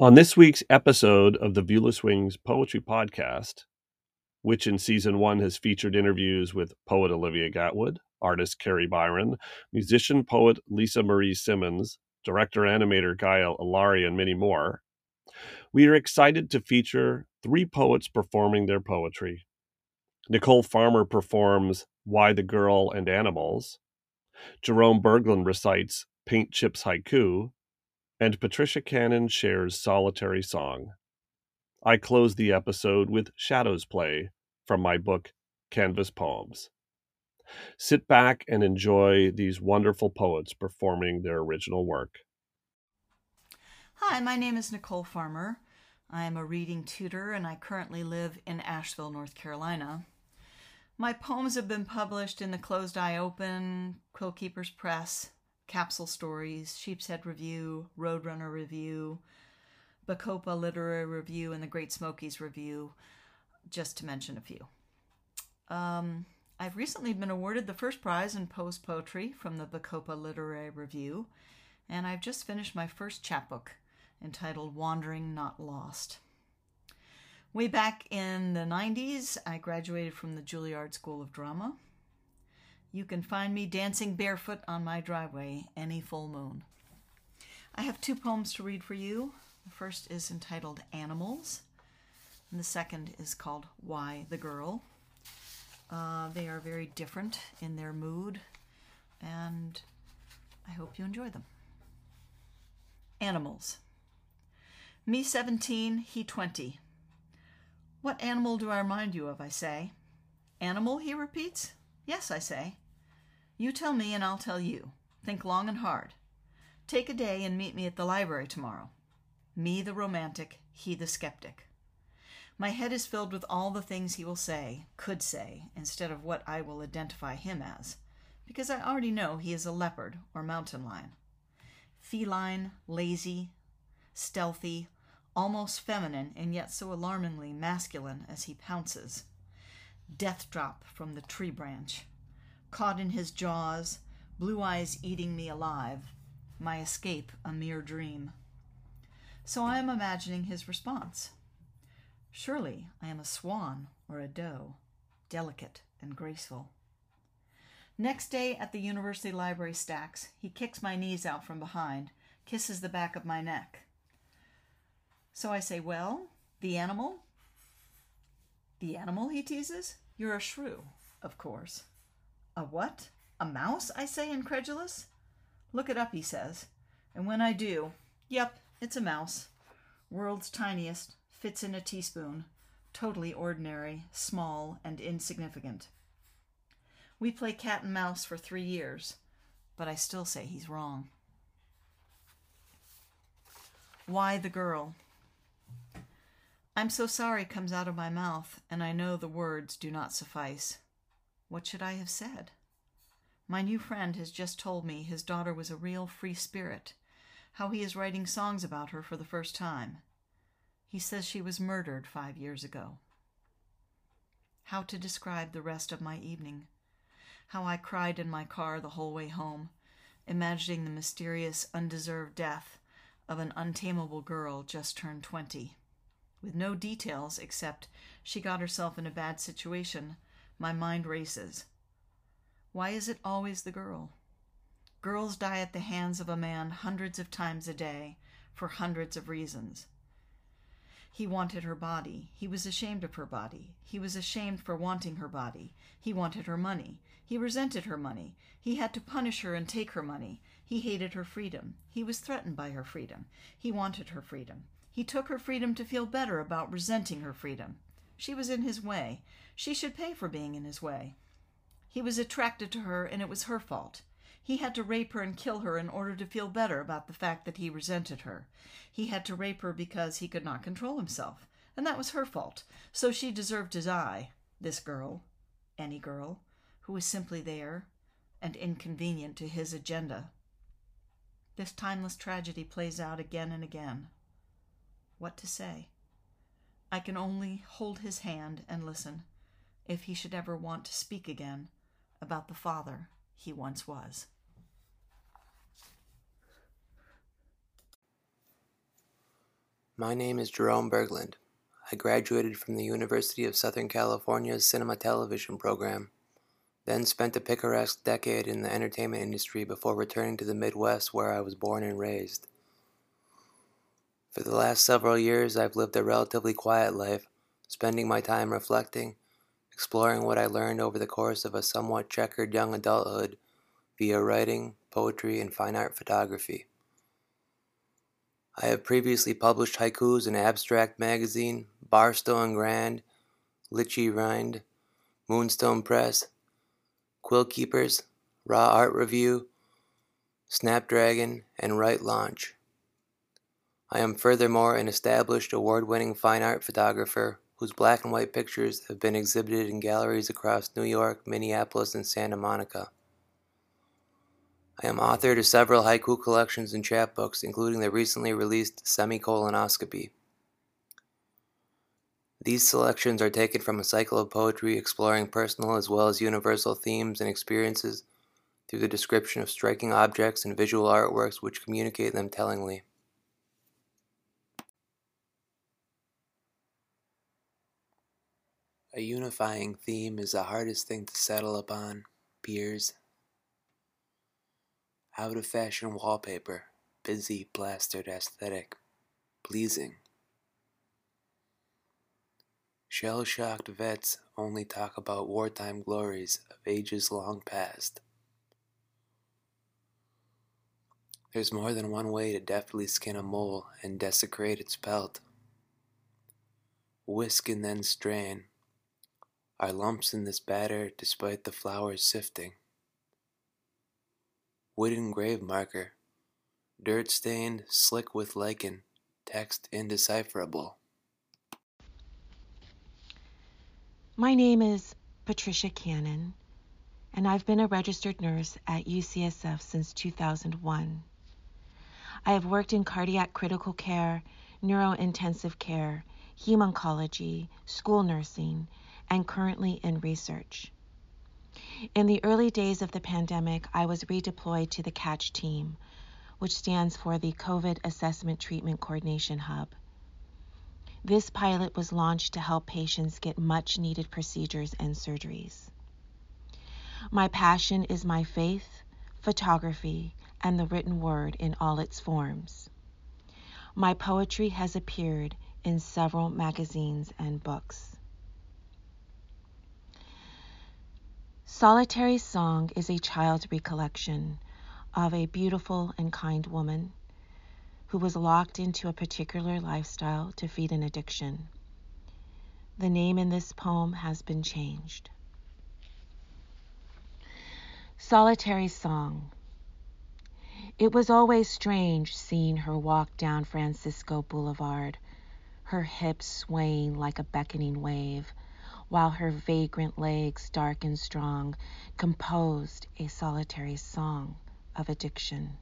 On this week's episode of the Viewless Wings Poetry Podcast, which in season one has featured interviews with poet Olivia Gatwood, artist Kari Byron, musician poet Lisa Marie Simmons, director animator Gaia Alari, and many more, we are excited to feature three poets performing their poetry. Nicole Farmer performs Why the Girl and Animals. Jerome Berglund recites Paint Chips Haiku, and Patricia Cannon shares Solitary Song. I close the episode with Shadows Play from my book Canvas Poems. Sit back and enjoy these wonderful poets performing their original work. Hi, my name is Nicole Farmer. I am a reading tutor and I currently live in Asheville, North Carolina. My poems have been published in the Closed Eye Open, Quillkeepers Press, Capsule Stories, Sheepshead Review, Roadrunner Review, Bacopa Literary Review, and the Great Smokies Review, just to mention a few. Um, I've recently been awarded the first prize in post poetry from the Bacopa Literary Review, and I've just finished my first chapbook entitled Wandering Not Lost. Way back in the 90s, I graduated from the Juilliard School of Drama you can find me dancing barefoot on my driveway any full moon. I have two poems to read for you. The first is entitled Animals, and the second is called Why the Girl. Uh, they are very different in their mood, and I hope you enjoy them. Animals. Me 17, he 20. What animal do I remind you of, I say? Animal, he repeats. Yes, I say. You tell me, and I'll tell you. Think long and hard. Take a day and meet me at the library tomorrow. Me, the romantic, he, the skeptic. My head is filled with all the things he will say, could say, instead of what I will identify him as, because I already know he is a leopard or mountain lion. Feline, lazy, stealthy, almost feminine, and yet so alarmingly masculine as he pounces. Death drop from the tree branch caught in his jaws, blue eyes eating me alive, my escape a mere dream. So I am imagining his response. Surely I am a swan or a doe, delicate and graceful. Next day at the university library stacks, he kicks my knees out from behind, kisses the back of my neck. So I say, Well, the animal? The animal, he teases? You're a shrew, of course. A what? A mouse? I say, incredulous. Look it up, he says. And when I do, yep, it's a mouse. World's tiniest, fits in a teaspoon. Totally ordinary, small, and insignificant. We play cat and mouse for three years, but I still say he's wrong. Why the girl? I'm so sorry comes out of my mouth, and I know the words do not suffice. What should I have said? My new friend has just told me his daughter was a real free spirit, how he is writing songs about her for the first time. He says she was murdered five years ago. How to describe the rest of my evening. How I cried in my car the whole way home, imagining the mysterious, undeserved death of an untamable girl just turned twenty. With no details except she got herself in a bad situation my mind races. Why is it always the girl? Girls die at the hands of a man hundreds of times a day for hundreds of reasons. He wanted her body. He was ashamed of her body. He was ashamed for wanting her body. He wanted her money. He resented her money. He had to punish her and take her money. He hated her freedom. He was threatened by her freedom. He wanted her freedom. He took her freedom to feel better about resenting her freedom. She was in his way. She should pay for being in his way. He was attracted to her, and it was her fault. He had to rape her and kill her in order to feel better about the fact that he resented her. He had to rape her because he could not control himself, and that was her fault. So she deserved to die, this girl, any girl, who was simply there and inconvenient to his agenda. This timeless tragedy plays out again and again. What to say? I can only hold his hand and listen, if he should ever want to speak again about the father he once was. My name is Jerome Berglund. I graduated from the University of Southern California's Cinema Television program, then spent a picaresque decade in the entertainment industry before returning to the Midwest where I was born and raised. For the last several years, I've lived a relatively quiet life, spending my time reflecting, exploring what I learned over the course of a somewhat checkered young adulthood via writing, poetry, and fine art photography. I have previously published haikus in Abstract Magazine, Barstow and Grand, Litchi Rind, Moonstone Press, Quill Keepers, Raw Art Review, Snapdragon, and Write Launch. I am furthermore an established award winning fine art photographer whose black and white pictures have been exhibited in galleries across New York, Minneapolis, and Santa Monica. I am author to several haiku collections and chapbooks, including the recently released Semicolonoscopy. These selections are taken from a cycle of poetry exploring personal as well as universal themes and experiences through the description of striking objects and visual artworks which communicate them tellingly. A unifying theme is the hardest thing to settle upon, peers. Out of fashion wallpaper, busy, plastered aesthetic, pleasing. Shell shocked vets only talk about wartime glories of ages long past. There's more than one way to deftly skin a mole and desecrate its pelt. Whisk and then strain are lumps in this batter despite the flour's sifting. Wooden grave marker, dirt stained, slick with lichen, text indecipherable. My name is Patricia Cannon, and I've been a registered nurse at UCSF since 2001. I have worked in cardiac critical care, neurointensive care, heme oncology, school nursing, and currently in research. In the early days of the pandemic, I was redeployed to the CATCH team, which stands for the COVID Assessment Treatment Coordination Hub. This pilot was launched to help patients get much needed procedures and surgeries. My passion is my faith, photography, and the written word in all its forms. My poetry has appeared in several magazines and books. Solitary Song is a child's recollection of a beautiful and kind woman who was locked into a particular lifestyle to feed an addiction. The name in this poem has been changed. Solitary Song. It was always strange seeing her walk down Francisco Boulevard, her hips swaying like a beckoning wave while her vagrant legs, dark and strong, composed a solitary song of addiction.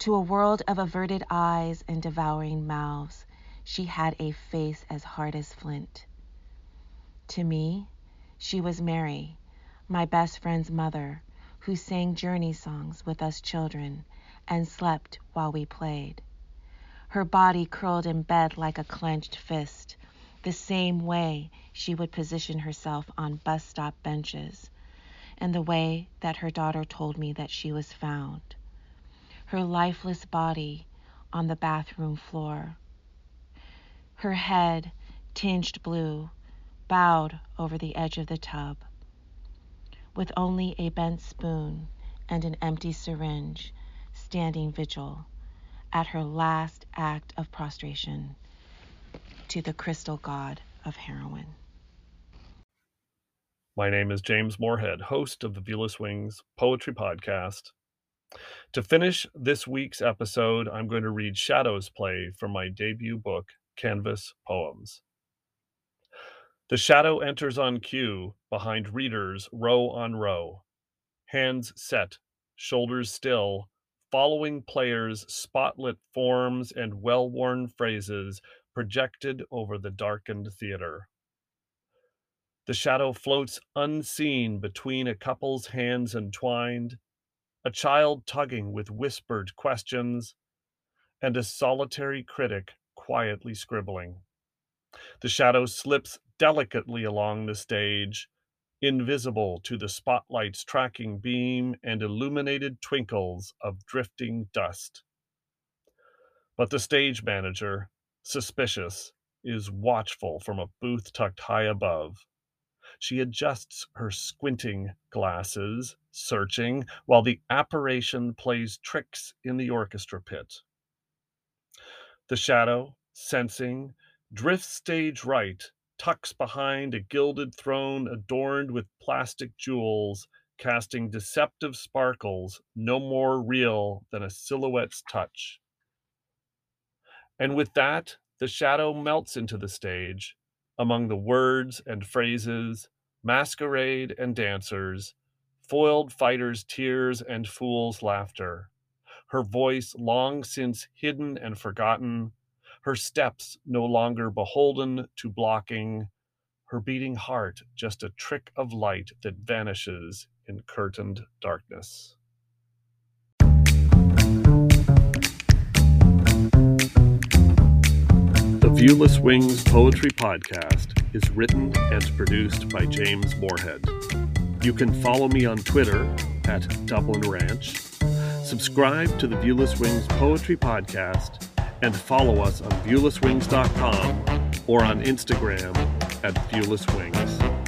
To a world of averted eyes and devouring mouths, she had a face as hard as flint. To me, she was Mary, my best friend's mother, who sang journey songs with us children and slept while we played. Her body curled in bed like a clenched fist, the same way she would position herself on bus stop benches, and the way that her daughter told me that she was found. Her lifeless body on the bathroom floor. Her head, tinged blue, bowed over the edge of the tub. With only a bent spoon and an empty syringe, standing vigil at her last act of prostration to the crystal god of heroin. My name is James Morehead, host of the Viewless Wings Poetry Podcast. To finish this week's episode, I'm going to read Shadow's play from my debut book, Canvas Poems. The shadow enters on cue behind readers row on row, hands set, shoulders still, following players' spotlit forms and well worn phrases projected over the darkened theater. The shadow floats unseen between a couple's hands entwined, a child tugging with whispered questions, and a solitary critic quietly scribbling. The shadow slips delicately along the stage, invisible to the spotlight's tracking beam and illuminated twinkles of drifting dust. But the stage manager, suspicious, is watchful from a booth tucked high above. She adjusts her squinting glasses, searching, while the apparition plays tricks in the orchestra pit. The shadow, sensing, drifts stage right, tucks behind a gilded throne adorned with plastic jewels, casting deceptive sparkles no more real than a silhouette's touch. And with that, the shadow melts into the stage, among the words and phrases, masquerade and dancers, foiled fighters' tears and fools' laughter. Her voice long since hidden and forgotten, her steps no longer beholden to blocking, her beating heart just a trick of light that vanishes in curtained darkness. Viewless Wings Poetry Podcast is written and produced by James Morehead. You can follow me on Twitter at Dublin Ranch, subscribe to the Viewless Wings Poetry Podcast, and follow us on viewlesswings.com or on Instagram at Viewless Wings.